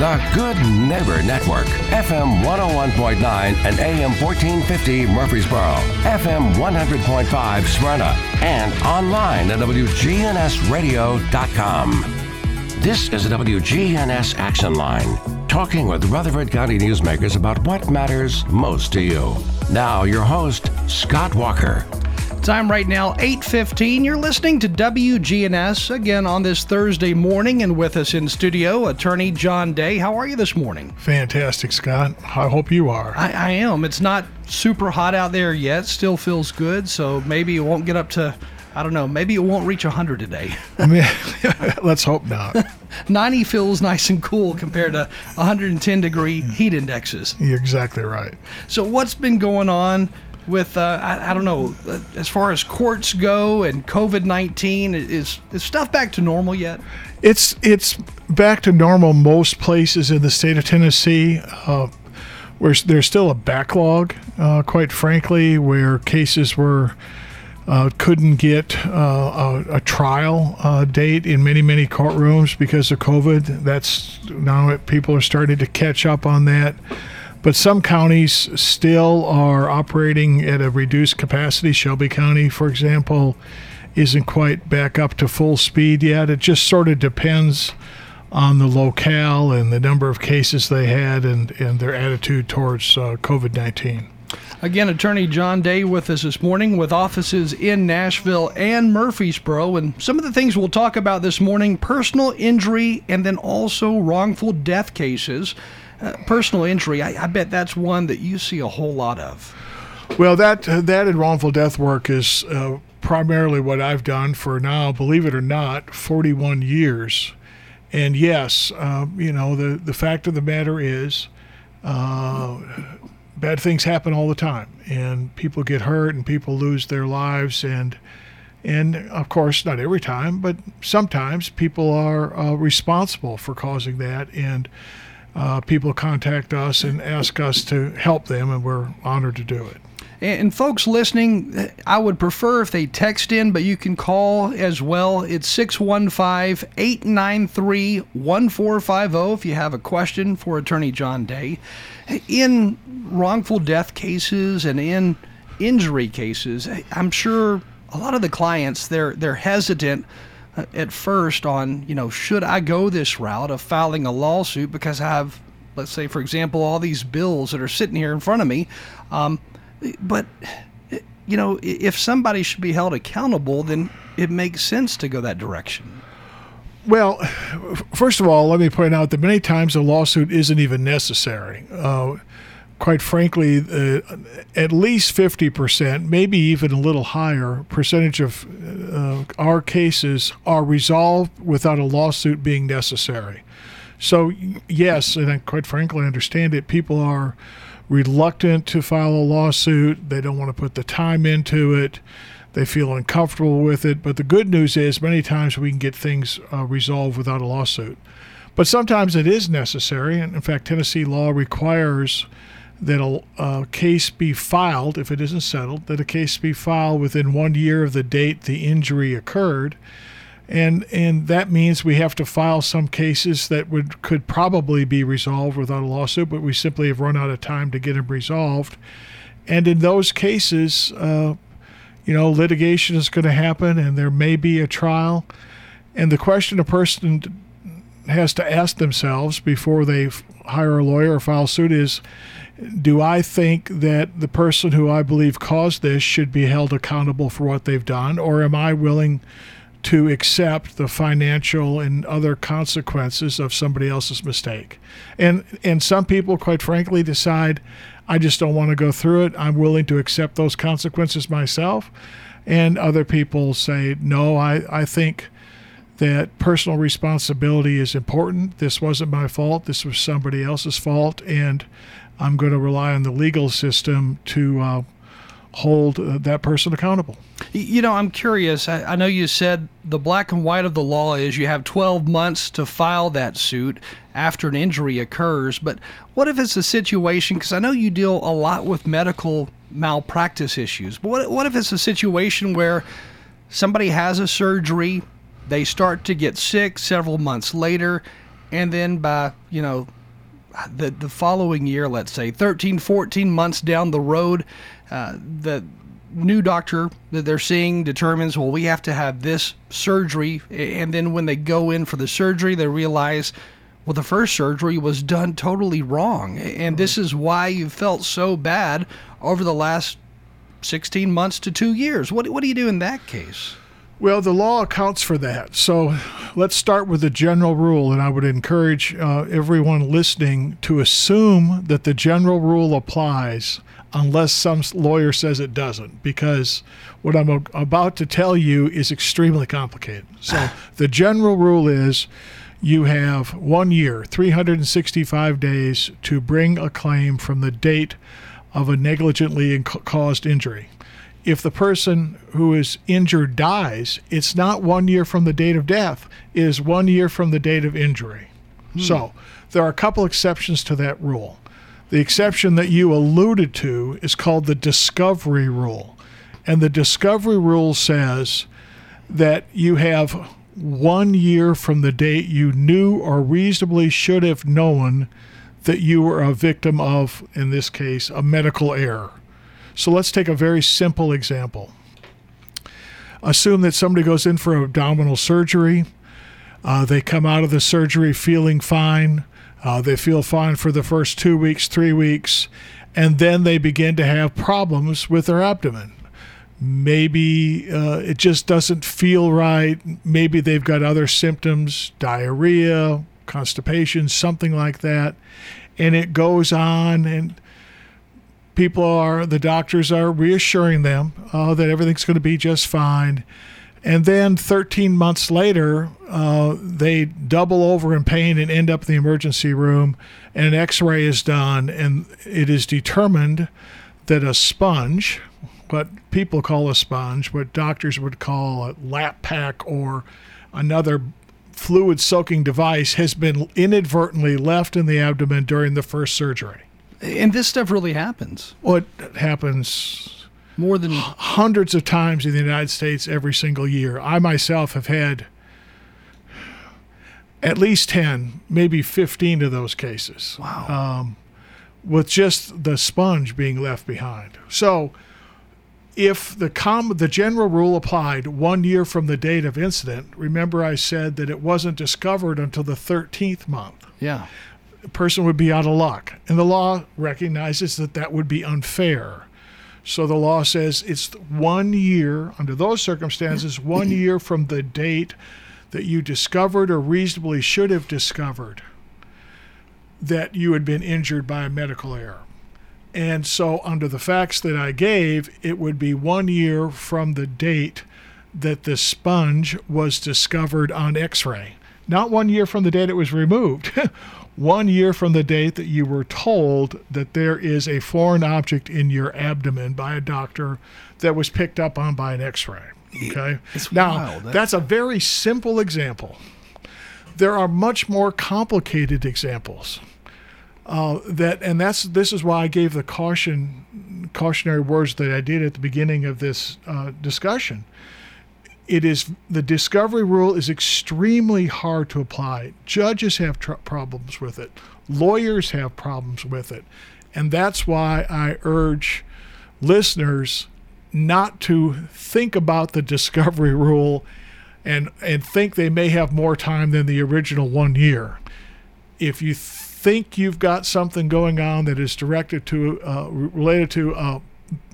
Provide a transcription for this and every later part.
The Good Neighbor Network, FM 101.9 and AM 1450 Murfreesboro, FM 100.5 Smyrna, and online at WGNSradio.com. This is the WGNS Action Line, talking with Rutherford County newsmakers about what matters most to you. Now, your host, Scott Walker. Time right now, 8.15. You're listening to WGNS again on this Thursday morning, and with us in studio, attorney John Day. How are you this morning? Fantastic, Scott. I hope you are. I, I am. It's not super hot out there yet. Still feels good, so maybe it won't get up to I don't know. Maybe it won't reach 100 today. I mean, let's hope not. 90 feels nice and cool compared to 110 degree heat indexes. You're exactly right. So, what's been going on with uh, I, I, don't know as far as courts go and COVID nineteen is is stuff back to normal yet? It's it's back to normal most places in the state of Tennessee. Uh, where there's still a backlog, uh, quite frankly, where cases were. Uh, couldn't get uh, a, a, trial uh, date in many many courtrooms because of COVID. That's now people are starting to catch up on that. But some counties still are operating at a reduced capacity. Shelby County, for example, isn't quite back up to full speed yet. It just sort of depends on the locale and the number of cases they had and, and their attitude towards uh, COVID 19. Again, Attorney John Day with us this morning with offices in Nashville and Murfreesboro. And some of the things we'll talk about this morning personal injury and then also wrongful death cases. Personal injury, I, I, bet that's one that you see a whole lot of. Well, that that and wrongful death work is uh, primarily what I've done for now, believe it or not, 41 years. And yes, uh, you know the the fact of the matter is, uh, bad things happen all the time, and people get hurt, and people lose their lives, and and of course, not every time, but sometimes people are uh, responsible for causing that, and uh, people contact us and ask us to help them, and we're honored to do it. And folks listening, I would prefer if they text in, but you can call as well. It's 615 893 1450 if you have a question for Attorney John Day. In wrongful death cases and in injury cases, I'm sure a lot of the clients they're they're hesitant at first on, you know, should I go this route of filing a lawsuit because I have, let's say, for example, all these bills that are sitting here in front of me. Um, but, you know, if somebody should be held accountable, then it makes sense to go that direction. Well, first of all, let me point out that many times a lawsuit isn't even necessary. Uh, quite frankly, uh, at least 50%, maybe even a little higher percentage of uh, our cases are resolved without a lawsuit being necessary. So, yes, and I, quite frankly, I understand it. People are reluctant to file a lawsuit, they don't want to put the time into it. They feel uncomfortable with it. But the good news is, many times we can get things uh, resolved without a lawsuit. But sometimes it is necessary. And in fact, Tennessee law requires that a, case be filed, if it isn't settled, that a case be filed within one year of the date the injury occurred. And, and that means we have to file some cases that would could probably be resolved without a lawsuit, but we simply have run out of time to get them resolved. And in those cases, uh, you know, litigation is going to happen, and there may be a trial. And the question a person has to ask themselves before they hire a lawyer or file suit is do I think that the person who I believe caused this should be held accountable for what they've done, or am I willing to accept the financial and other consequences of somebody else's mistake? And and some people, quite frankly, decide I just don't want to go through it. I'm willing to accept those consequences myself. And other people say, no, I, I think that personal responsibility is important. This wasn't my fault. This was somebody else's fault. And I'm going to rely on the legal system to uh, hold uh, that person accountable. You know, I'm curious. I, I, know you said the black and white of the law is you have 12 months to file that suit after an injury occurs. But what if it's a situation? Because I know you deal a lot with medical malpractice issues. But what, what if it's a situation where somebody has a surgery, they start to get sick several months later, and then by you know the the following year, let's say 13, 14 months down the road, uh, the new doctor that they're seeing determines, well, we have to have this surgery, and then when they go in for the surgery, they realize. Well, the first surgery was done totally wrong. And this is why you felt so bad over the last 16 months to two years. What, what do you do in that case? Well, the law accounts for that. So let's start with the general rule, and I would encourage uh, everyone listening to assume that the general rule applies unless some lawyer says it doesn't, because what I'm about to tell you is extremely complicated. So the general rule is you have one year, 365 days, to bring a claim from the date of a negligently caused injury if the person who is injured dies, it's not one year from the date of death, it is one year from the date of injury. Hmm. So there are a couple exceptions to that rule. The exception that you alluded to is called the discovery rule. And the discovery rule says that you have one year from the date you knew or reasonably should have known that you were a victim of, in this case, a medical error. So let's take a very simple example. Assume that somebody goes in for abdominal surgery. Uh, they come out of the surgery feeling fine. Uh, they feel fine for the first two weeks, three weeks, and then they begin to have problems with their abdomen. Maybe uh, it just doesn't feel right. Maybe they've got other symptoms, diarrhea, constipation, something like that. And it goes on, and people are, the doctors are reassuring them uh, that everything's going to be just fine. And then 13 months later, uh, they double over in pain and end up in the emergency room, and an x ray is done, and it is determined that a sponge, what people call a sponge, what doctors would call a lap pack or another fluid soaking device, has been inadvertently left in the abdomen during the first surgery. And this stuff really happens. Well, it happens more than hundreds of times in the United States every single year. I myself have had at least 10, maybe 15 of those cases. Wow. Um, with just the sponge being left behind. So, if the com- the general rule applied one year from the date of incident, remember I said that it wasn't discovered until the 13th month. Yeah person would be out of luck. And the law recognizes that that would be unfair. So the law says it's one year, under those circumstances, one year from the date that you discovered or reasonably should have discovered that you had been injured by a medical error. And so, under the facts that I gave, it would be one year from the date that the sponge was discovered on x ray. Not one year from the date it was removed. one year from the date that you were told that there is a foreign object in your abdomen by a doctor that was picked up on by an x ray. Okay. It's now, wild. that's a very simple example. There are much more complicated examples. Uh, that and that's this is why I gave the caution cautionary words that I did at the beginning of this uh, discussion it is the discovery rule is extremely hard to apply. Judges have tr- problems with it. Lawyers have problems with it. And that's why I urge listeners not to think about the discovery rule and and think they may have more time than the original 1 year. If you think you've got something going on that is directed to uh, related to uh,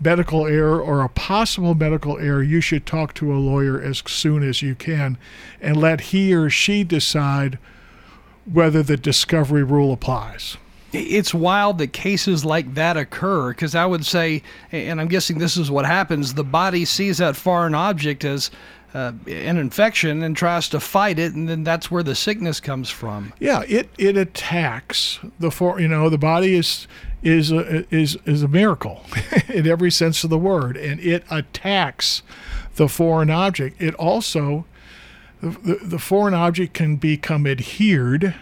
medical error or a possible medical error, you should talk to a lawyer as soon as you can and let he or she decide whether the discovery rule applies. It's wild that cases like that occur because I would say, and I'm guessing this is what happens the body sees that foreign object as uh, an infection and tries to fight it, and then that's where the sickness comes from. Yeah, it, it attacks the for you know the body is is a, is is a miracle in every sense of the word, and it attacks the foreign object. It also the, the foreign object can become adhered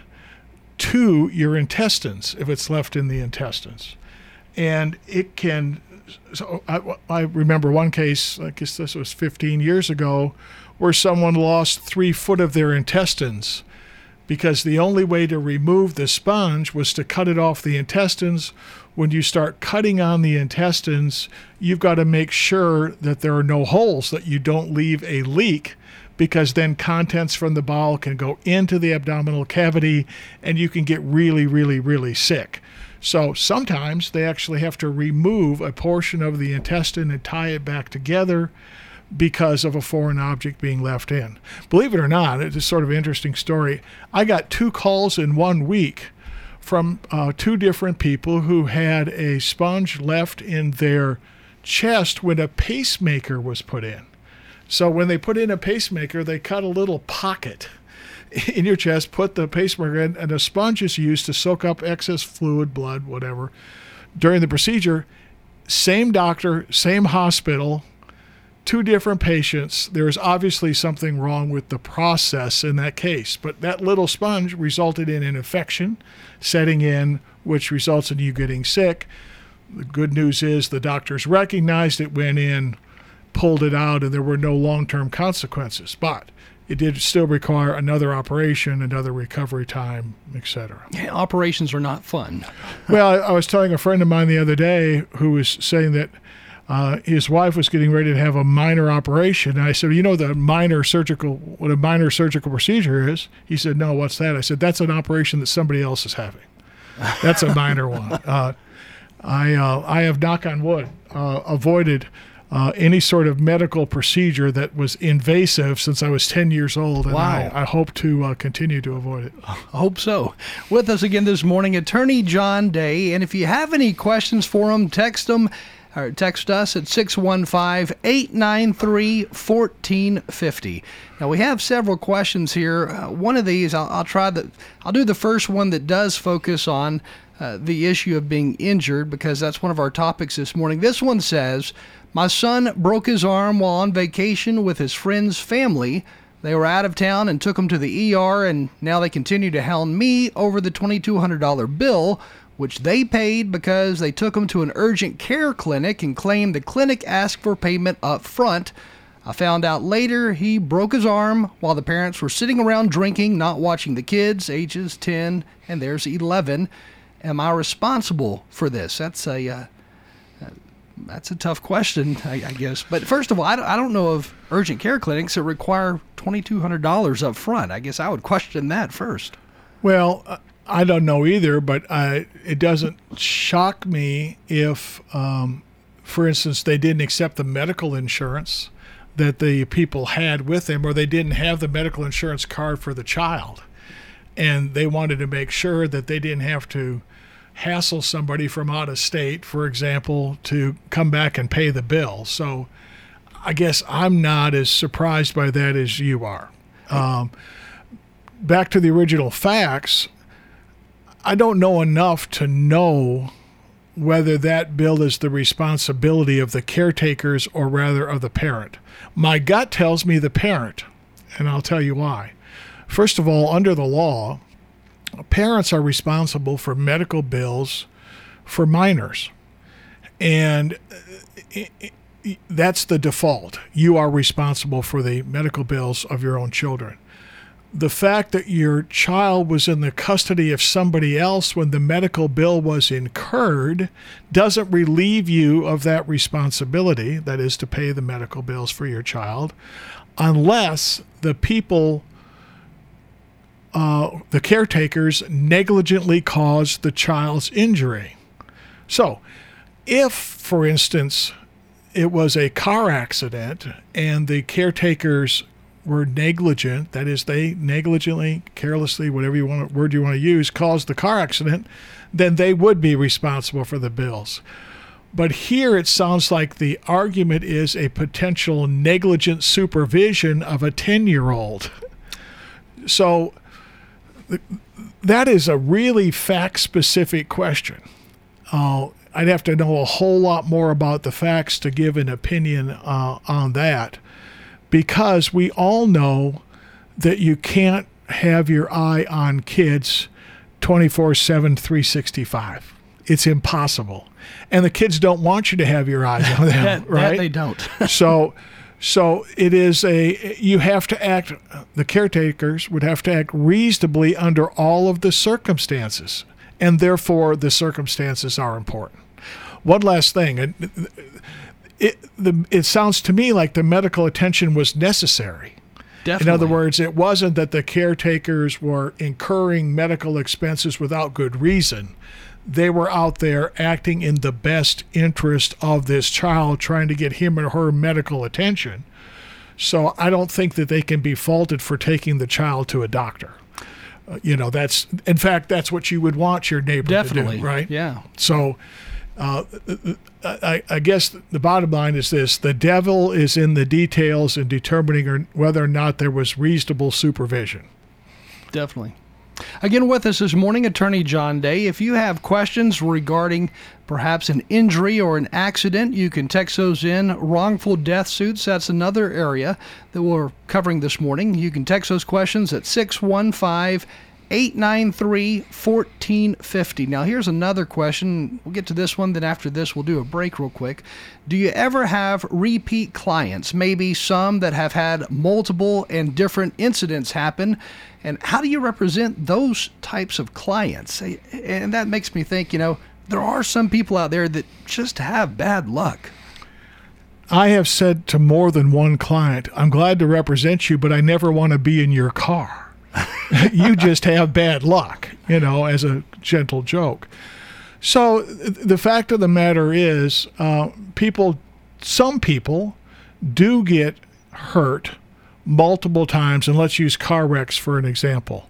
to your intestines if it's left in the intestines, and it can. So I, I remember one case, I guess this was 15 years ago, where someone lost three foot of their intestines because the only way to remove the sponge was to cut it off the intestines. When you start cutting on the intestines, you've got to make sure that there are no holes, that you don't leave a leak, because then contents from the bowel can go into the abdominal cavity and you can get really, really, really sick. So sometimes they actually have to remove a portion of the intestine and tie it back together because of a foreign object being left in. Believe it or not, it's a sort of interesting story. I got two calls in one week from uh, two different people who had a sponge left in their chest when a pacemaker was put in. So when they put in a pacemaker, they cut a little pocket in your chest, put the pacemaker in, and a sponge is used to soak up excess fluid, blood, whatever, during the procedure. Same doctor, same hospital, two different patients. There is obviously something wrong with the process in that case, but that little sponge resulted in an infection setting in, which results in you getting sick. The good news is the doctors recognized it, went in, pulled it out, and there were no long term consequences. But it did still require another operation, another recovery time, etc. Yeah, operations are not fun. well, I was telling a friend of mine the other day who was saying that uh, his wife was getting ready to have a minor operation. And I said, "You know the minor surgical what a minor surgical procedure is?" He said, "No, what's that?" I said, "That's an operation that somebody else is having. That's a minor one." Uh, I uh, I have knock on wood uh, avoided. Uh, any sort of medical procedure that was invasive since I was 10 years old. And wow. I, I hope to uh, continue to avoid it. I hope so. With us again this morning, Attorney John Day. And if you have any questions for him, text them or text us at 615 893 1450. Now, we have several questions here. Uh, one of these, I'll, I'll, try the, I'll do the first one that does focus on uh, the issue of being injured because that's one of our topics this morning. This one says, My son broke his arm while on vacation with his friend's family. They were out of town and took him to the ER, and now they continue to hound me over the $2,200 bill which they paid because they took him to an urgent care clinic and claimed the clinic asked for payment up front. I found out later he broke his arm while the parents were sitting around drinking, not watching the kids, ages 10 and there's 11. Am I responsible for this? That's a uh, that's a tough question, I, I, guess. But first of all, I don't, I don't know of urgent care clinics that require twenty two hundred dollars up front. I guess I would question that first. Well, uh, I don't know either, but I, it doesn't shock me if, um, for instance, they didn't accept the medical insurance that the people had with them, or they didn't have the medical insurance card for the child. And they wanted to make sure that they didn't have to hassle somebody from out of state, for example, to come back and pay the bill. So I guess I'm not as surprised by that as you are. Um, back to the original facts, I don't know enough to know whether that bill is the responsibility of the caretakers or rather of the parent. My gut tells me the parent, and I'll tell you why. First of all, under the law, parents are responsible for medical bills for minors. And uh, that's the default. You are responsible for the medical bills of your own children the fact that your child was in the custody of somebody else when the medical bill was incurred doesn't relieve you of that responsibility, that is, to pay the medical bills for your child, unless the people, uh, the caretakers, negligently caused the child's injury. So, if, for instance, it was a car accident and the caretakers were negligent, that is, they negligently, carelessly, whatever you want word you want to use, caused the car accident, then they would be responsible for the bills. But here it sounds like the argument is a potential negligent supervision of a 10 year old. So that is a really fact specific question. Uh, I'd have to know a whole lot more about the facts to give an opinion uh, on that because we all know that you can't have your eye on kids 24 7, 365. It's impossible. And the kids don't want you to have your eyes on them, that, right? That they don't. so, So it is a you have to act. The caretakers would have to act reasonably under all of the circumstances, and therefore the circumstances are important. One last thing, it, the, it sounds to me like the medical attention was necessary. Definitely. In other words, it wasn't that the caretakers were incurring medical expenses without good reason. They were out there acting in the best interest of this child, trying to get him or her medical attention. So I don't think that they can be faulted for taking the child to a doctor. Uh, you know, that's in fact that's what you would want your neighbor Definitely. to do, right? Yeah. So, uh, I, I, guess the bottom line is this: the devil is in the details in determining whether or not there was reasonable supervision. Definitely. Again, with us this morning, Attorney John Day. If you have questions regarding perhaps an injury or an accident, you can text those in. Wrongful death suits, that's another area that we're covering this morning. You can text those questions at 615 893 1450. Now, here's another question. We'll get to this one, then after this, we'll do a break real quick. Do you ever have repeat clients? Maybe some that have had multiple and different incidents happen. And how do you represent those types of clients? And that makes me think, you know, there are some people out there that just have bad luck. I have said to more than one client, I'm glad to represent you, but I never want to be in your car. you just have bad luck, you know, as a gentle joke. So the fact of the matter is, uh, people, some people do get hurt multiple times, and let's use car wrecks for an example.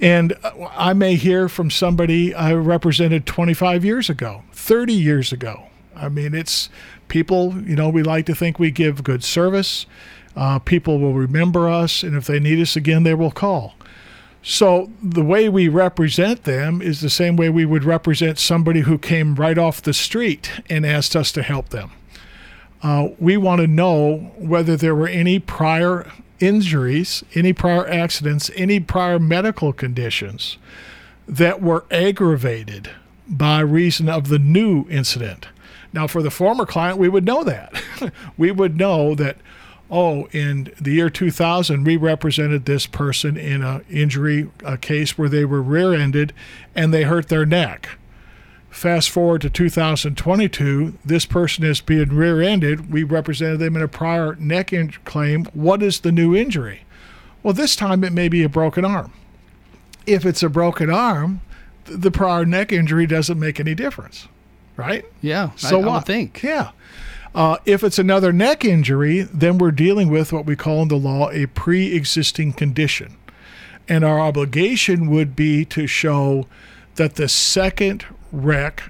And I may hear from somebody I represented 25 years ago, 30 years ago. I mean, it's people, you know, we like to think we give good service. Uh, people will remember us, and if they need us again, they will call. So the way we represent them is the same way we would represent somebody who came right off the street and asked us to help them. Uh, we want to know whether there were any prior injuries, any prior accidents, any prior medical conditions that were aggravated by reason of the new incident. Now, for the former client, we would know that. we would know that oh, in the year 2000, we represented this person in an injury a case where they were rear ended and they hurt their neck. Fast forward to 2022, this person is being rear ended. We represented them in a prior neck in- claim. What is the new injury? Well, this time it may be a broken arm. If it's a broken arm, the prior neck injury doesn't make any difference, right? Yeah. So I, what? I think. Yeah. Uh, if it's another neck injury, then we're dealing with what we call in the law a pre existing condition. And our obligation would be to show that the second wreck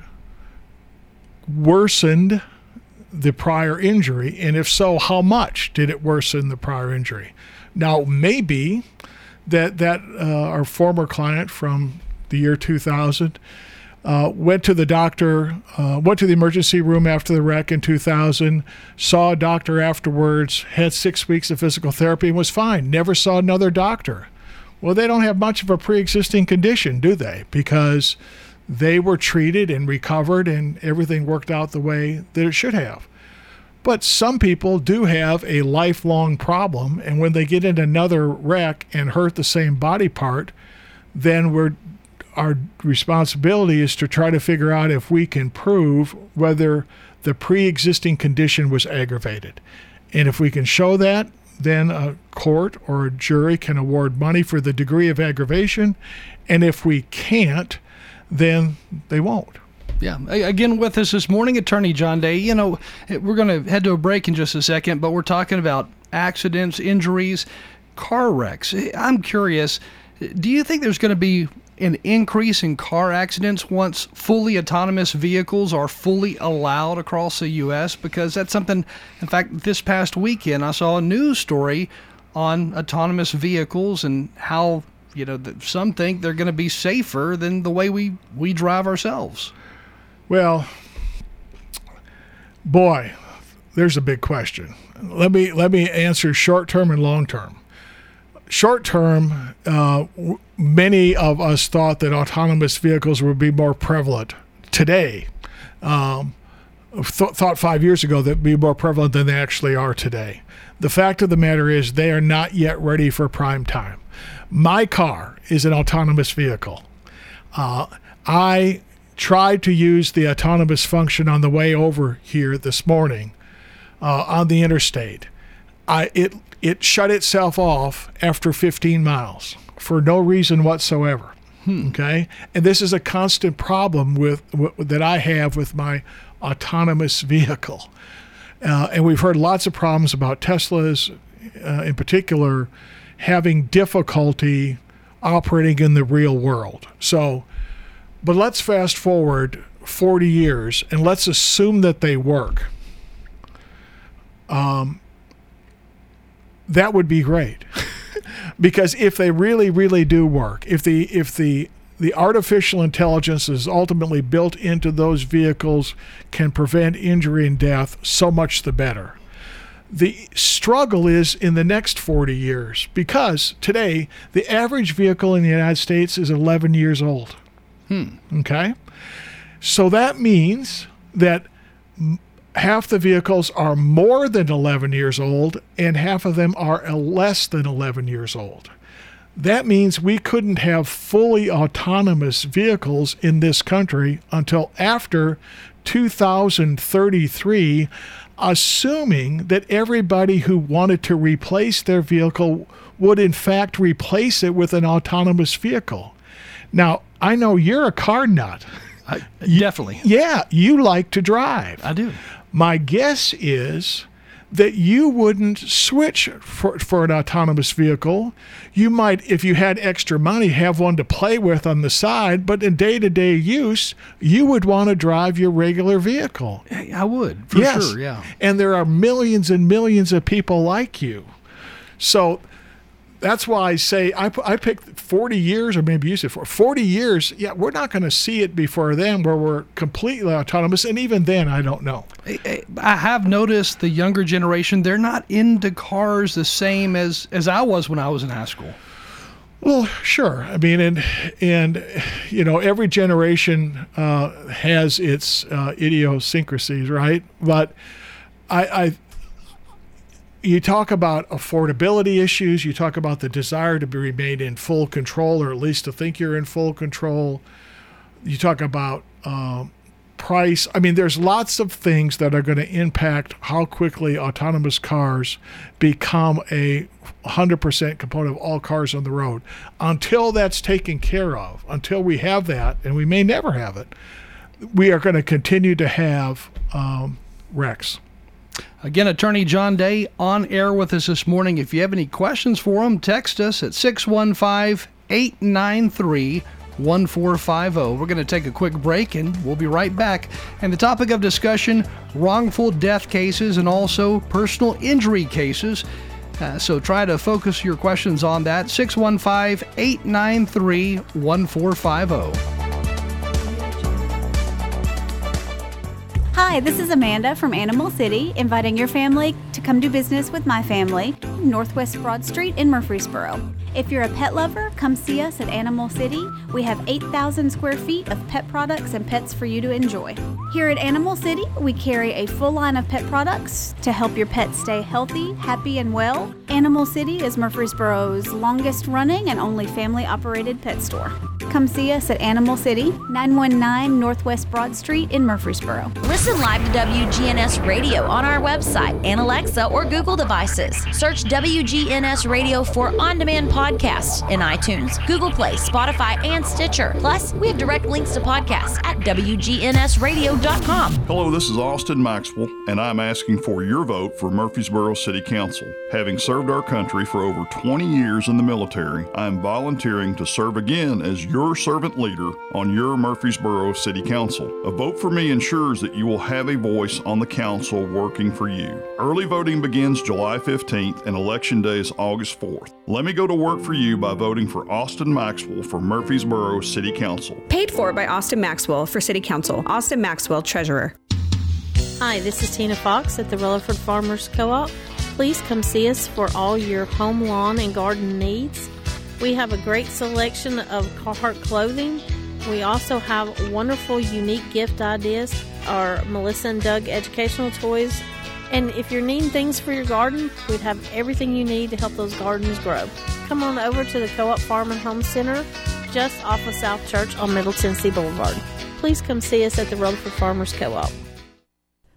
worsened the prior injury. And if so, how much did it worsen the prior injury? Now, maybe that, that uh, our former client from the year 2000 uh, went to the doctor, uh, went to the emergency room after the wreck in 2000, saw a doctor afterwards, had six weeks of physical therapy, and was fine. Never saw another doctor. Well, they don't have much of a pre existing condition, do they? Because they were treated and recovered, and everything worked out the way that it should have. But some people do have a lifelong problem, and when they get in another wreck and hurt the same body part, then we're our responsibility is to try to figure out if we can prove whether the pre existing condition was aggravated. And if we can show that, then a court or a jury can award money for the degree of aggravation. And if we can't, then they won't. Yeah. Again, with us this morning, Attorney John Day. You know, we're going to head to a break in just a second, but we're talking about accidents, injuries, car wrecks. I'm curious do you think there's going to be an increase in car accidents once fully autonomous vehicles are fully allowed across the U.S. because that's something. In fact, this past weekend I saw a news story on autonomous vehicles and how you know some think they're going to be safer than the way we we drive ourselves. Well, boy, there's a big question. Let me let me answer short term and long term short term, uh, many of us thought that autonomous vehicles would be more prevalent today. Um, th- thought five years ago that be more prevalent than they actually are today. The fact of the matter is, they are not yet ready for prime time. My car is an autonomous vehicle. Uh, I tried to use the autonomous function on the way over here this morning uh, on the interstate. I, it it shut itself off after 15 miles for no reason whatsoever. Hmm. Okay, and this is a constant problem with, with that I have with my autonomous vehicle. Uh, and we've heard lots of problems about Teslas, uh, in particular, having difficulty operating in the real world. So, but let's fast forward 40 years and let's assume that they work. Um, that would be great. because if they really, really do work, if the if the the artificial intelligence is ultimately built into those vehicles can prevent injury and death, so much the better. The struggle is in the next 40 years because today the average vehicle in the United States is 11 years old. Hmm. Okay? So that means that half the vehicles are more than 11 years old and half of them are less than 11 years old. That means we couldn't have fully autonomous vehicles in this country until after 2033, assuming that everybody who wanted to replace their vehicle would, in fact, replace it with an autonomous vehicle. Now, I know you're a car nut. I, definitely. Yeah, you like to drive. I do. My guess is that you wouldn't switch for, for an autonomous vehicle. You might, if you had extra money, have one to play with on the side, but in day to day use, you would want to drive your regular vehicle. I would, for yes. sure, yeah. And there are millions and millions of people like you. So that's why I say I, I picked 40 years, or maybe you said 40 years. Yeah, we're not going to see it before then where we're completely autonomous. And even then, I don't know. I have noticed the younger generation, they're not into cars the same as, as I was when I was in high school. Well, sure. I mean, and and you know, every generation uh, has its uh, idiosyncrasies, right? But I, I you talk about affordability issues. You talk about the desire to be remain in full control, or at least to think you're in full control. You talk about um, price. I mean, there's lots of things that are going to impact how quickly autonomous cars become a 100% component of all cars on the road. Until that's taken care of, until we have that, and we may never have it, we are going to continue to have um, wrecks. Again, Attorney John Day on air with us this morning. If you have any questions for him, text us at 615 893 1450. We're going to take a quick break and we'll be right back. And the topic of discussion wrongful death cases and also personal injury cases. Uh, so try to focus your questions on that. 615 893 1450. Hi, this is Amanda from Animal City, inviting your family to come do business with my family, Northwest Broad Street in Murfreesboro. If you're a pet lover, come see us at Animal City. We have 8,000 square feet of pet products and pets for you to enjoy. Here at Animal City, we carry a full line of pet products to help your pet stay healthy, happy, and well. Animal City is Murfreesboro's longest running and only family operated pet store. Come see us at Animal City, 919 Northwest Broad Street in Murfreesboro. Listen live to WGNS Radio on our website and Alexa or Google devices. Search WGNS Radio for on demand podcasts podcasts in iTunes, Google Play, Spotify, and Stitcher. Plus, we have direct links to podcasts at WGNSradio.com. Hello, this is Austin Maxwell, and I'm asking for your vote for Murfreesboro City Council. Having served our country for over 20 years in the military, I am volunteering to serve again as your servant leader on your Murfreesboro City Council. A vote for me ensures that you will have a voice on the council working for you. Early voting begins July 15th and election day is August 4th. Let me go to work for you by voting for Austin Maxwell for Murfreesboro City Council. Paid for by Austin Maxwell for City Council. Austin Maxwell, Treasurer. Hi, this is Tina Fox at the Rutherford Farmers Co op. Please come see us for all your home, lawn, and garden needs. We have a great selection of Carhartt clothing. We also have wonderful, unique gift ideas our Melissa and Doug educational toys. And if you're needing things for your garden, we'd have everything you need to help those gardens grow. Come on over to the Co op Farm and Home Center just off of South Church on Middle Tennessee Boulevard. Please come see us at the Rutherford Farmers Co op.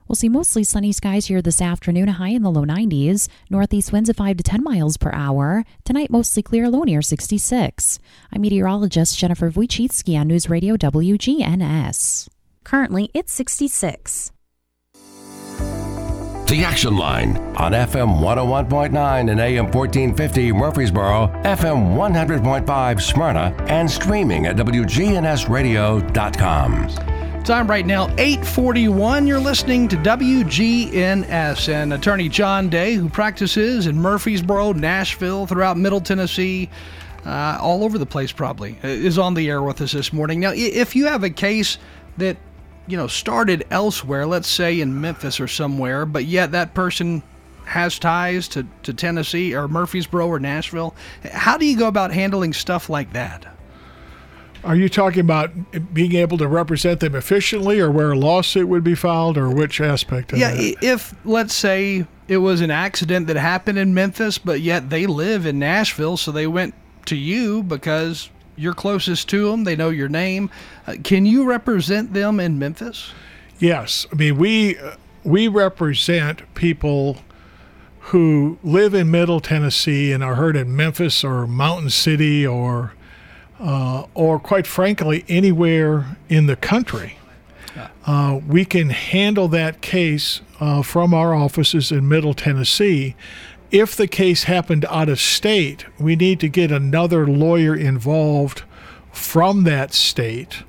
We'll see mostly sunny skies here this afternoon, a high in the low 90s. Northeast winds at 5 to 10 miles per hour. Tonight, mostly clear, low near 66. I'm meteorologist Jennifer Wojcicki on News Radio WGNS. Currently, it's 66. The Action Line on FM 101.9 and AM 1450 Murfreesboro, FM 100.5 Smyrna, and streaming at WGNSradio.com. Time right now, 841. You're listening to WGNS and attorney John Day, who practices in Murfreesboro, Nashville, throughout Middle Tennessee, uh, all over the place probably, is on the air with us this morning. Now, if you have a case that you know, started elsewhere, let's say in Memphis or somewhere, but yet that person has ties to, to Tennessee or Murfreesboro or Nashville. How do you go about handling stuff like that? Are you talking about being able to represent them efficiently or where a lawsuit would be filed or which aspect of yeah, that? if, let's say, it was an accident that happened in Memphis, but yet they live in Nashville, so they went to you because you're closest to them. They know your name. Uh, can you represent them in Memphis? Yes. I mean, we uh, we represent people who live in Middle Tennessee and are heard in Memphis or Mountain City or uh, or quite frankly anywhere in the country. Uh, we can handle that case uh, from our offices in Middle Tennessee if the case happened out of state, we need to get another lawyer involved from that state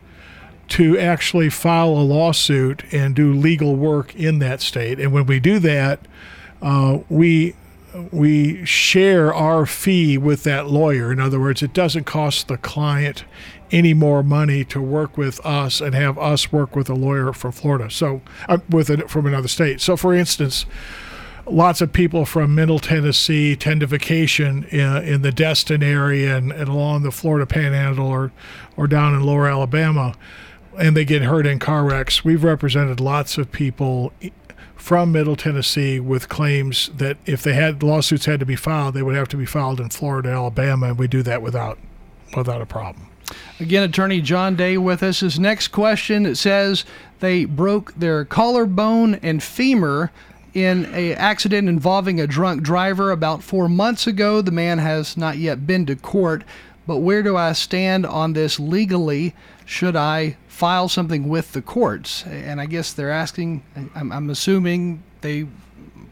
to actually file a lawsuit and do legal work in that state. And when we do that, uh, we we share our fee with that lawyer. In other words, it doesn't cost the client any more money to work with us and have us work with a lawyer from Florida. So, uh, with it from another state. So, for instance lots of people from Middle Tennessee tend to vacation in, in the Destin area and, and, along the Florida Panhandle or, or down in Lower Alabama, and they get hurt in car wrecks. We've represented lots of people from Middle Tennessee with claims that if they had lawsuits had to be filed, they would have to be filed in Florida, Alabama, and we do that without without a problem. Again, attorney John Day with us. His next question says they broke their collarbone and femur in a accident involving a drunk driver about four months ago. The man has not yet been to court. But where do I stand on this legally? Should I file something with the courts? And I guess they're asking, I'm, I'm assuming they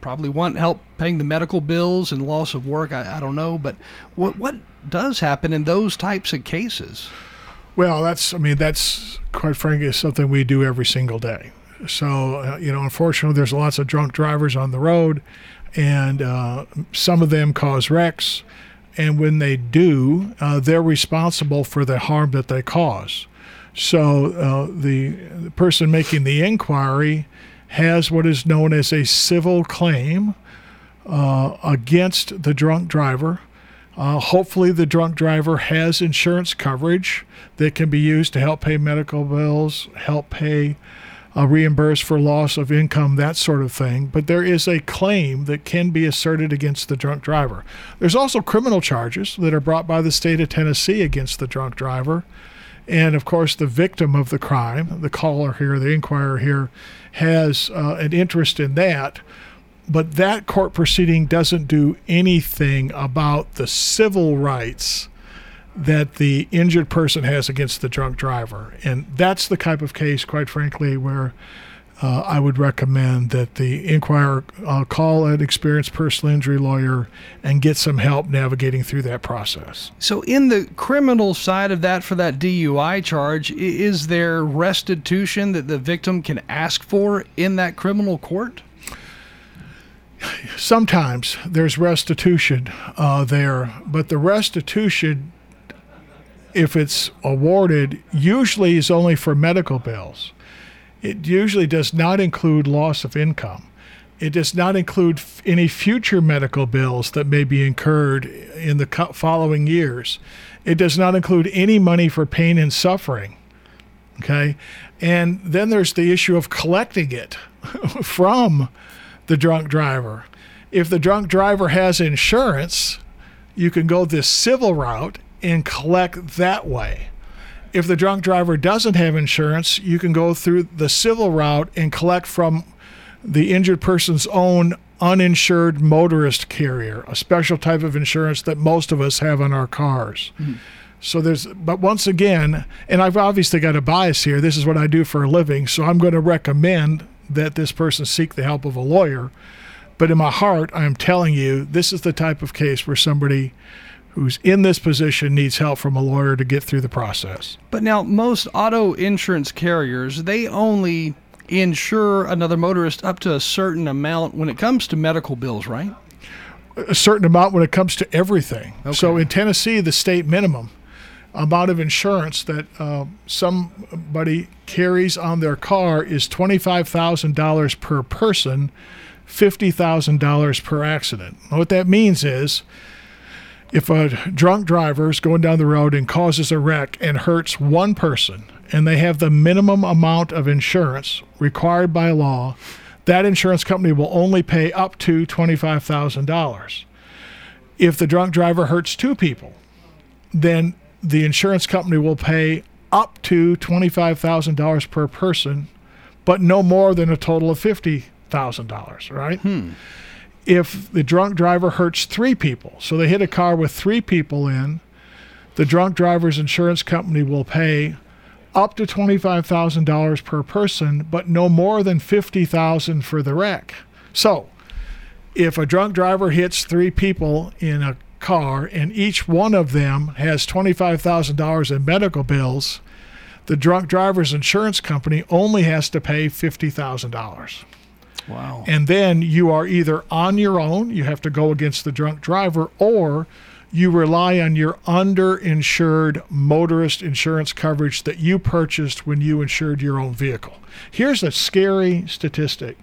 probably want help paying the medical bills and loss of work. I, I don't know. But what, what does happen in those types of cases? Well, that's, I mean, that's quite frankly something we do every single day. So, uh, you know, unfortunately, there's lots of drunk drivers on the road, and uh, some of them cause wrecks. And when they do, uh, they're responsible for the harm that they cause. So, uh, the, the person making the inquiry has what is known as a civil claim uh, against the drunk driver. Uh, hopefully, the drunk driver has insurance coverage that can be used to help pay medical bills, help pay uh, reimbursed for loss of income, that sort of thing. But there is a claim that can be asserted against the drunk driver. There's also criminal charges that are brought by the state of Tennessee against the drunk driver. And of course, the victim of the crime, the caller here, the inquirer here, has uh, an interest in that. But that court proceeding doesn't do anything about the civil rights that the injured person has against the drunk driver. And that's the type of case, quite frankly, where uh, I would recommend that the inquirer uh, call an experienced personal injury lawyer and get some help navigating through that process. So, in the criminal side of that, for that DUI charge, is there restitution that the victim can ask for in that criminal court? Sometimes there's restitution uh, there, but the restitution if it's awarded, usually is only for medical bills. It usually does not include loss of income. It does not include f- any future medical bills that may be incurred in the co- following years. It does not include any money for pain and suffering. Okay. And then there's the issue of collecting it from the drunk driver. If the drunk driver has insurance, you can go this civil route and collect that way. If the drunk driver doesn't have insurance, you can go through the civil route and collect from the injured person's own uninsured motorist carrier, a special type of insurance that most of us have on our cars. Mm-hmm. So there's, but once again, and I've obviously got a bias here. This is what I do for a living, so I'm going to recommend that this person seek the help of a lawyer. But in my heart, I am telling you, this is the type of case where somebody who's in this position needs help from a lawyer to get through the process. But now, most auto insurance carriers, they only insure another motorist up to a certain amount when it comes to medical bills, right? A certain amount when it comes to everything. Okay. So in Tennessee, the state minimum amount of insurance that uh, somebody carries on their car is $25,000 per person, $50,000 per accident. What that means is if a drunk driver is going down the road and causes a wreck and hurts one person, and they have the minimum amount of insurance required by law, that insurance company will only pay up to $25,000. If the drunk driver hurts two people, then the insurance company will pay up to $25,000 per person, but no more than a total of $50,000, right? Hmm. If the drunk driver hurts three people, so they hit a car with three people in, the drunk driver's insurance company will pay up to $25,000 per person, but no more than 50,000 for the wreck. So, if a drunk driver hits three people in a car and each one of them has $25,000 in medical bills, the drunk driver's insurance company only has to pay $50,000. Wow. And then you are either on your own, you have to go against the drunk driver, or you rely on your underinsured motorist insurance coverage that you purchased when you insured your own vehicle. Here's a scary statistic.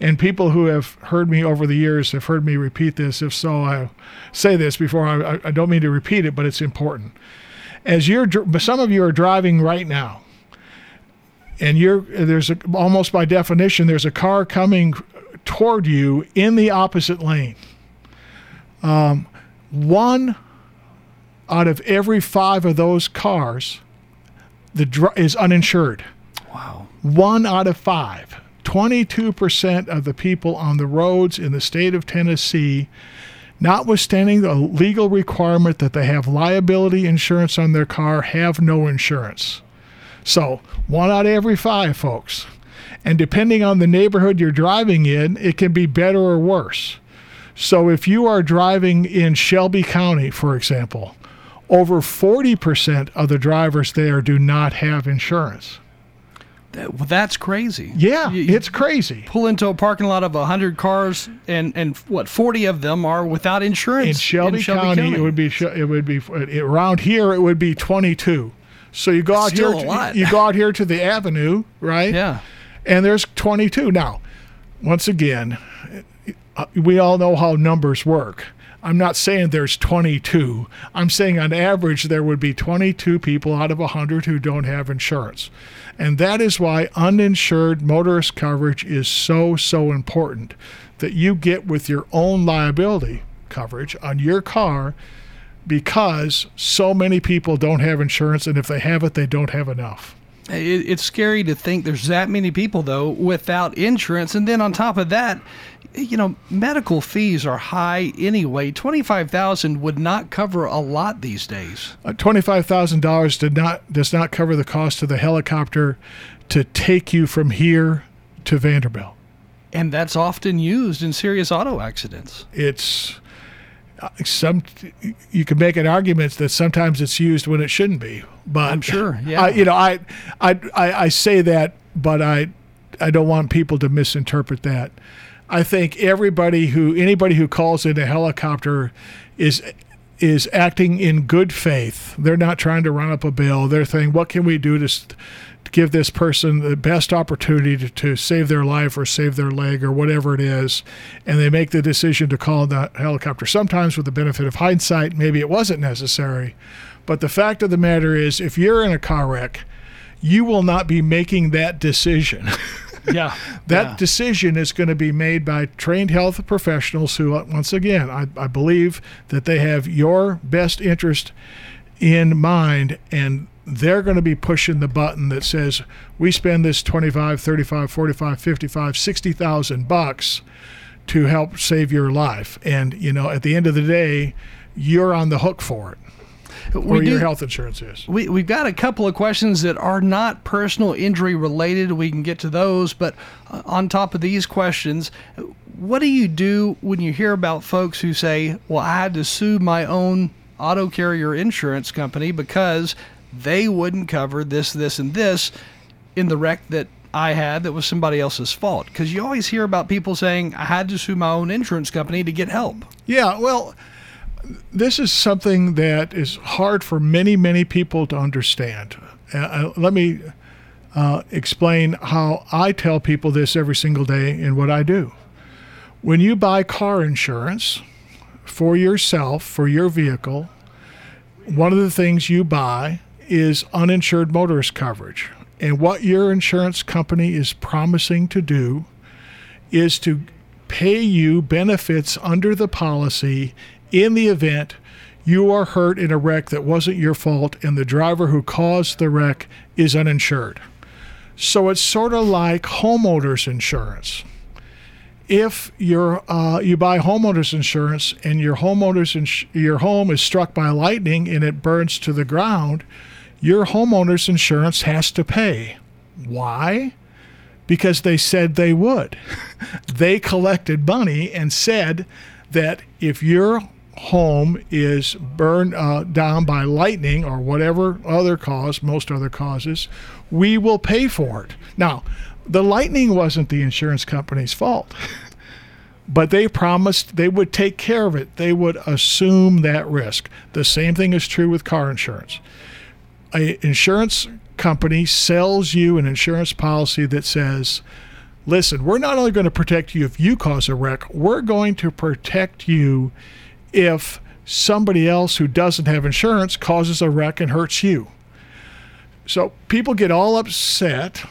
And people who have heard me over the years have heard me repeat this. If so, I say this before. I, I don't mean to repeat it, but it's important. As you're, some of you are driving right now, and you're there's a, almost by definition there's a car coming toward you in the opposite lane. Um, one out of every five of those cars the dr- is uninsured. Wow. One out of five. 22% of the people on the roads in the state of Tennessee, notwithstanding the legal requirement that they have liability insurance on their car, have no insurance. So, one out of every five, folks. And depending on the neighborhood you're driving in, it can be better or worse. So if you are driving in Shelby County, for example, over 40% of the drivers there do not have insurance. That, well, that's crazy. Yeah, you, it's crazy. Pull into a parking lot of 100 cars and and what 40 of them are without insurance. In Shelby, in Shelby County, County, it would be it would be around here it would be 22. So you go out Still here to, you go out here to the avenue, right? Yeah. And there's 22. Now, once again, uh, we all know how numbers work. I'm not saying there's 22. I'm saying on average there would be 22 people out of 100 who don't have insurance. And that is why uninsured motorist coverage is so, so important that you get with your own liability coverage on your car because so many people don't have insurance. And if they have it, they don't have enough. It's scary to think there's that many people, though, without insurance. And then on top of that, you know, medical fees are high anyway. Twenty-five thousand would not cover a lot these days. Uh, Twenty-five thousand dollars did not does not cover the cost of the helicopter to take you from here to Vanderbilt. And that's often used in serious auto accidents. It's some you can make an argument that sometimes it's used when it shouldn't be. But I'm sure, yeah. I, you know, I, I, I, I say that, but I, I don't want people to misinterpret that. I think everybody who anybody who calls in a helicopter is is acting in good faith. They're not trying to run up a bill. They're saying, "What can we do to give this person the best opportunity to, to save their life or save their leg or whatever it is?" And they make the decision to call the helicopter. Sometimes, with the benefit of hindsight, maybe it wasn't necessary. But the fact of the matter is, if you're in a car wreck you will not be making that decision. Yeah. that yeah. decision is going to be made by trained health professionals who, uh, once again, I, I believe that they have your best interest in mind and they're going to be pushing the button that says we spend this 25 35 45 55 60000 bucks to help save your life and you know at the end of the day you're on the hook for it or do- your health insurance is We, we've got a couple of questions that are not personal injury related. We can get to those. But uh, on top of these questions, what do you do when you hear about folks who say, Well, I had to sue my own auto carrier insurance company because they wouldn't cover this, this, and this in the wreck that I had that was somebody else's fault? Because you always hear about people saying, I had to sue my own insurance company to get help. Yeah, well, this is something that is hard for many, many people to understand. Uh, uh, let me uh, explain how I tell people this every single day in what I do. When you buy car insurance for yourself, for your vehicle, one of the things you buy is uninsured motorist coverage. And what your insurance company is promising to do is to pay you benefits under the policy in the event you are hurt in a wreck that wasn't your fault and the driver who caused the wreck is uninsured. So it's sort of like homeowners insurance. If you're uh, you buy homeowners insurance and your homeowners ins- your home is struck by lightning and it burns to the ground, your homeowners insurance has to pay. Why? Because they said they would. they collected money and said that if your home is burned uh, down by lightning or whatever other cause, most other causes, we will pay for it. Now, the lightning wasn't the insurance company's fault, but they promised they would take care of it. They would assume that risk. The same thing is true with car insurance. A insurance company sells you an insurance policy that says, listen, we're not only going to protect you if you cause a wreck, we're going to protect you if somebody else who doesn't have insurance causes a wreck and hurts you. So people get all upset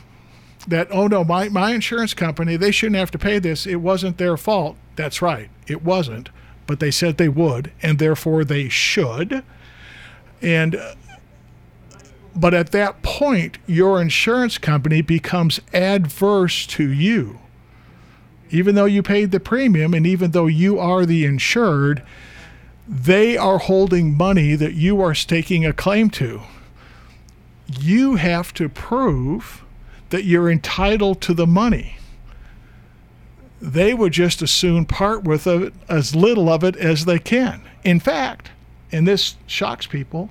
that, oh no, my, my insurance company, they shouldn't have to pay this. It wasn't their fault. That's right, it wasn't. But they said they would, and therefore they should. And uh, but at that point, your insurance company becomes adverse to you. Even though you paid the premium and even though you are the insured, they are holding money that you are staking a claim to. You have to prove that you're entitled to the money. They would just as soon part with it, as little of it as they can. In fact, and this shocks people,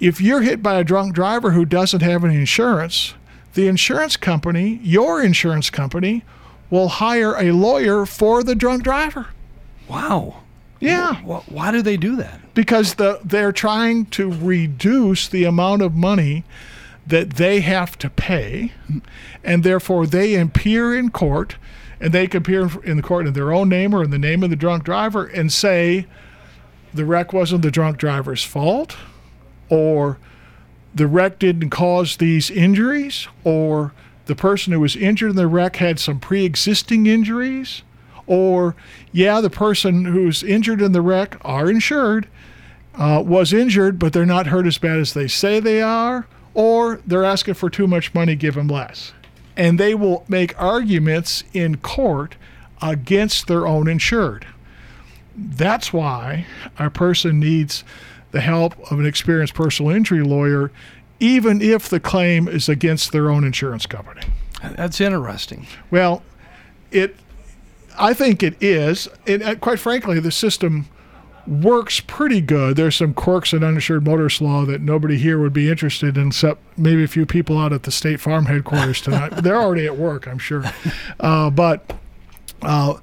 if you're hit by a drunk driver who doesn't have any insurance, the insurance company, your insurance company, will hire a lawyer for the drunk driver. Wow. Yeah. Wh- Why do they do that? Because the they're trying to reduce the amount of money that they have to pay, and therefore they appear in court, and they can appear in the court in their own name or in the name of the drunk driver and say the wreck wasn't the drunk driver's fault, or the wreck didn't cause these injuries, or the person who was injured in the wreck had some pre-existing injuries, or yeah, the person who's injured in the wreck are insured, uh, was injured, but they're not hurt as bad as they say they are, or they're asking for too much money, give them less. And they will make arguments in court against their own insured. That's why a person needs the help of an experienced personal injury lawyer, even if the claim is against their own insurance company. That's interesting. Well, it, I think it is, and uh, quite frankly, the system works pretty good. There's some quirks in uninsured motorist law that nobody here would be interested in, except maybe a few people out at the State Farm headquarters tonight. They're already at work, I'm sure. Uh, but uh,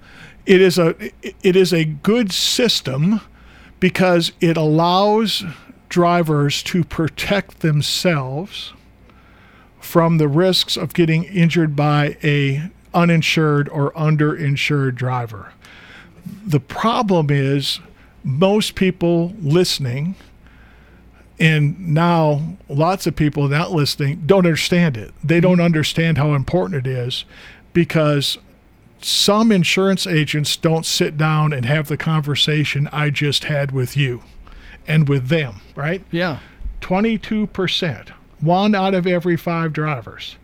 it is a it is a good system because it allows drivers to protect themselves from the risks of getting injured by a uninsured or underinsured driver. The problem is most people listening and now lots of people not listening don't understand it. They don't mm-hmm. understand how important it is because some insurance agents don't sit down and have the conversation I just had with you and with them, right? Yeah. 22%, one out of every five drivers.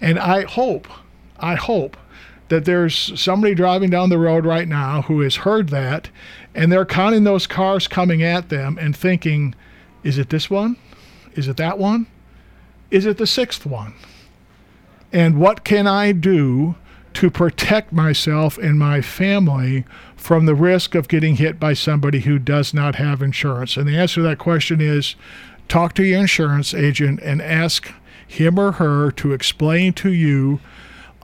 And I hope, I hope that there's somebody driving down the road right now who has heard that and they're counting those cars coming at them and thinking, is it this one? Is it that one? Is it the sixth one? And what can I do to protect myself and my family from the risk of getting hit by somebody who does not have insurance? And the answer to that question is talk to your insurance agent and ask him or her to explain to you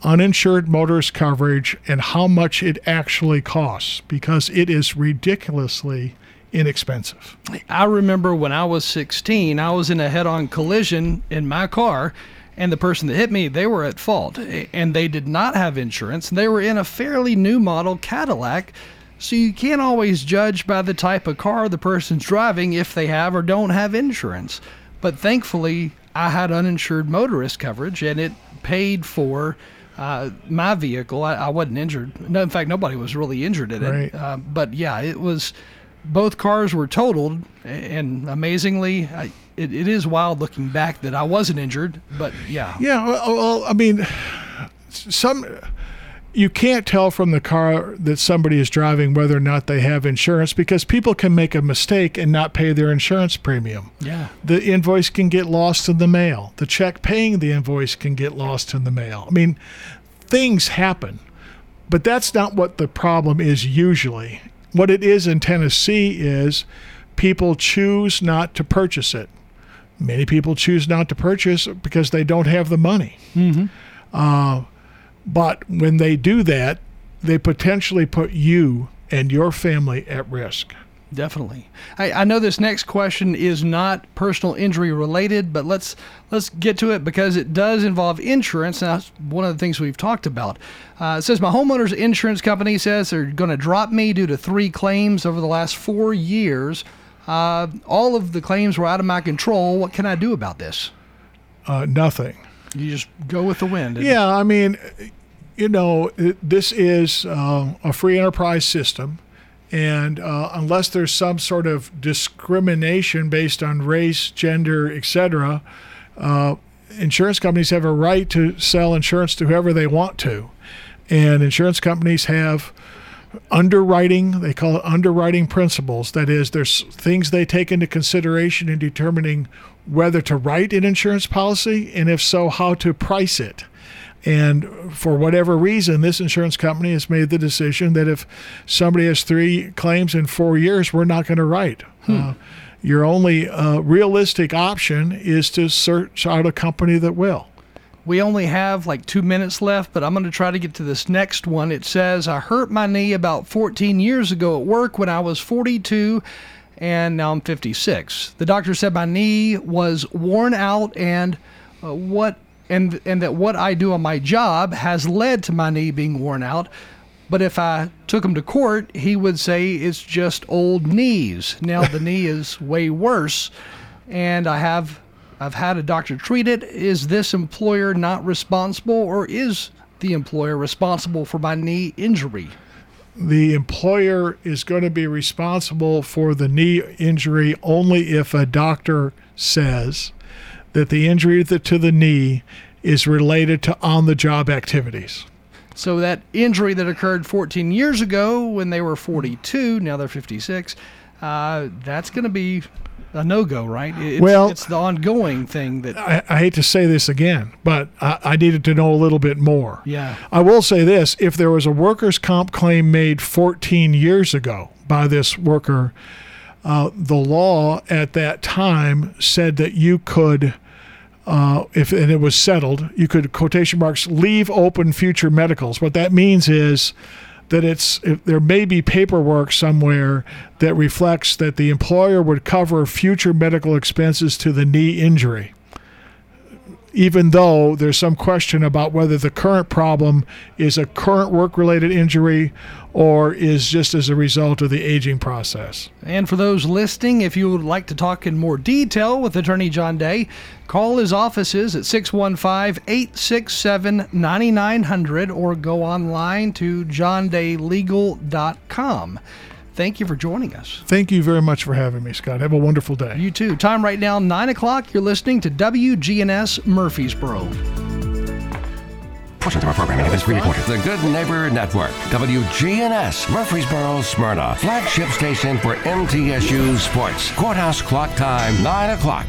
uninsured motorist coverage and how much it actually costs because it is ridiculously inexpensive. I remember when I was 16, I was in a head on collision in my car, and the person that hit me, they were at fault, and they did not have insurance. They were in a fairly new model Cadillac. So you can't always judge by the type of car the person's driving if they have or don't have insurance. But thankfully, I had uninsured motorist coverage, and it paid for uh, my vehicle. I, I, wasn't injured. No, in fact, nobody was really injured in right. it. Uh, but yeah, it was. Both cars were totaled, and amazingly, I, it, it is wild looking back that I wasn't injured. But yeah, yeah. Well, well I mean, some you can't tell from the car that somebody is driving whether or not they have insurance because people can make a mistake and not pay their insurance premium. Yeah. The invoice can get lost in the mail. The check paying the invoice can get lost in the mail. I mean, things happen. But that's not what the problem is usually. What it is in Tennessee is people choose not to purchase it. Many people choose not to purchase because they don't have the money. Mm-hmm. Uh, but when they do that, they potentially put you and your family at risk. Definitely. I, I know this next question is not personal injury related, but let's let's get to it because it does involve insurance. And that's one of the things we've talked about. Uh, it says my homeowner's insurance company says they're going to drop me due to three claims over the last four years. Uh, all of the claims were out of my control. What can I do about this? Uh, nothing. You just go with the wind. Yeah, I mean, you know, this is uh, a free enterprise system. And uh, unless there's some sort of discrimination based on race, gender, etc., uh, insurance companies have a right to sell insurance to whoever they want to. And insurance companies have underwriting, they call it underwriting principles. That is, there's things they take into consideration in determining whether to write an insurance policy, and if so, how to price it. And for whatever reason, this insurance company has made the decision that if somebody has three claims in four years, we're not going to write. Hmm. Uh, your only uh, realistic option is to search out a company that will. We only have like two minutes left, but I'm going to try to get to this next one. It says, I hurt my knee about 14 years ago at work when I was 42 and now I'm 56. The doctor said my knee was worn out and uh, what and and that what I do on my job has led to my knee being worn out. But if I took him to court, he would say it's just old knees. Now the knee is way worse, and I have I've had a doctor treat it. Is this employer not responsible, or is the employer responsible for my knee injury? the employer is going to be responsible for the knee injury only if a doctor says that the injury to the knee is related to on the job activities. So that injury that occurred 14 years ago when they were 42, now they're 56, uh, that's going to be a no go, right? It's, well, it's the ongoing thing that. I, I hate to say this again, but I, I, needed to know a little bit more. Yeah. I will say this if there was a workers' comp claim made 14 years ago by this worker, uh, the law at that time said that you could. Uh, if and it was settled, you could quotation marks leave open future medicals. What that means is that it's there may be paperwork somewhere that reflects that the employer would cover future medical expenses to the knee injury. Even though there's some question about whether the current problem is a current work related injury or is just as a result of the aging process. And for those listening, if you would like to talk in more detail with Attorney John Day, call his offices at 615 867 9900 or go online to johndaylegal.com. Thank you for joining us. Thank you very much for having me, Scott. Have a wonderful day. You too. Time right now, 9 o'clock. You're listening to WGNS Murfreesboro. Portions of our programming is pre-recorded. The Good Neighbor Network, WGNS, Murfreesboro, Smyrna, flagship station for MTSU Sports. Courthouse clock time, 9 o'clock.